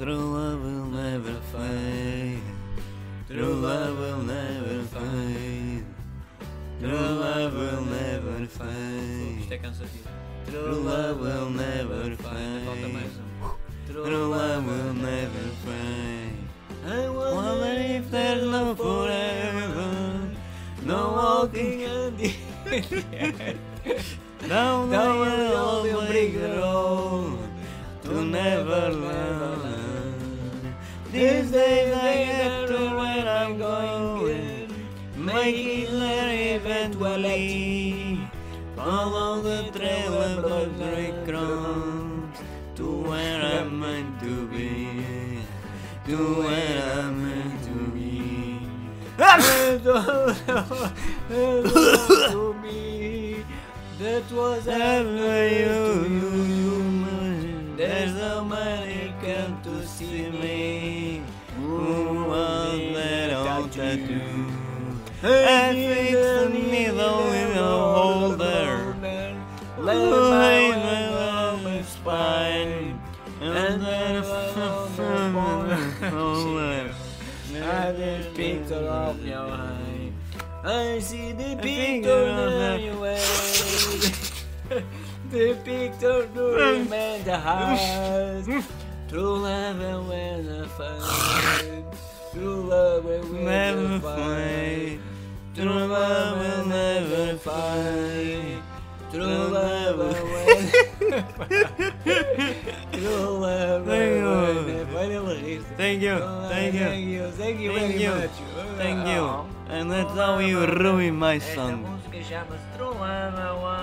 True love will never fade. True love will never fade. True love will never Isto fade. é cansativo. True love will never Ainda falta mais fade. um. True love will never fade. I wonder if there's no forever. No walking on the down Down the the old old brick brick road to never learn. These days I get to where I'm going, making there eventually. Follow the trail of those breadcrumbs to where I'm meant to be, to where I'm meant to be. to me. That was Ever you, ceiling. Move a little tattoo. And fix the in. Lay my spine. And then. I off your. I see the picture on way. The picture to remain the house. True love and when I find. True love and when Never find. True love will never find. True love and when. True love and when. Thank you, thank you, Thank you, thank you Thank you. thank you. And that's how you ruin my song.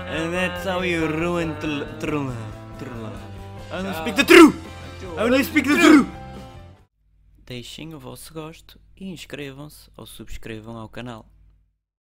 And that's how you ruin true love. True love. I Ciao. speak the truth. I only speak the truth. Deixem o vosso gosto e inscrevam-se ou subscrevam ao canal.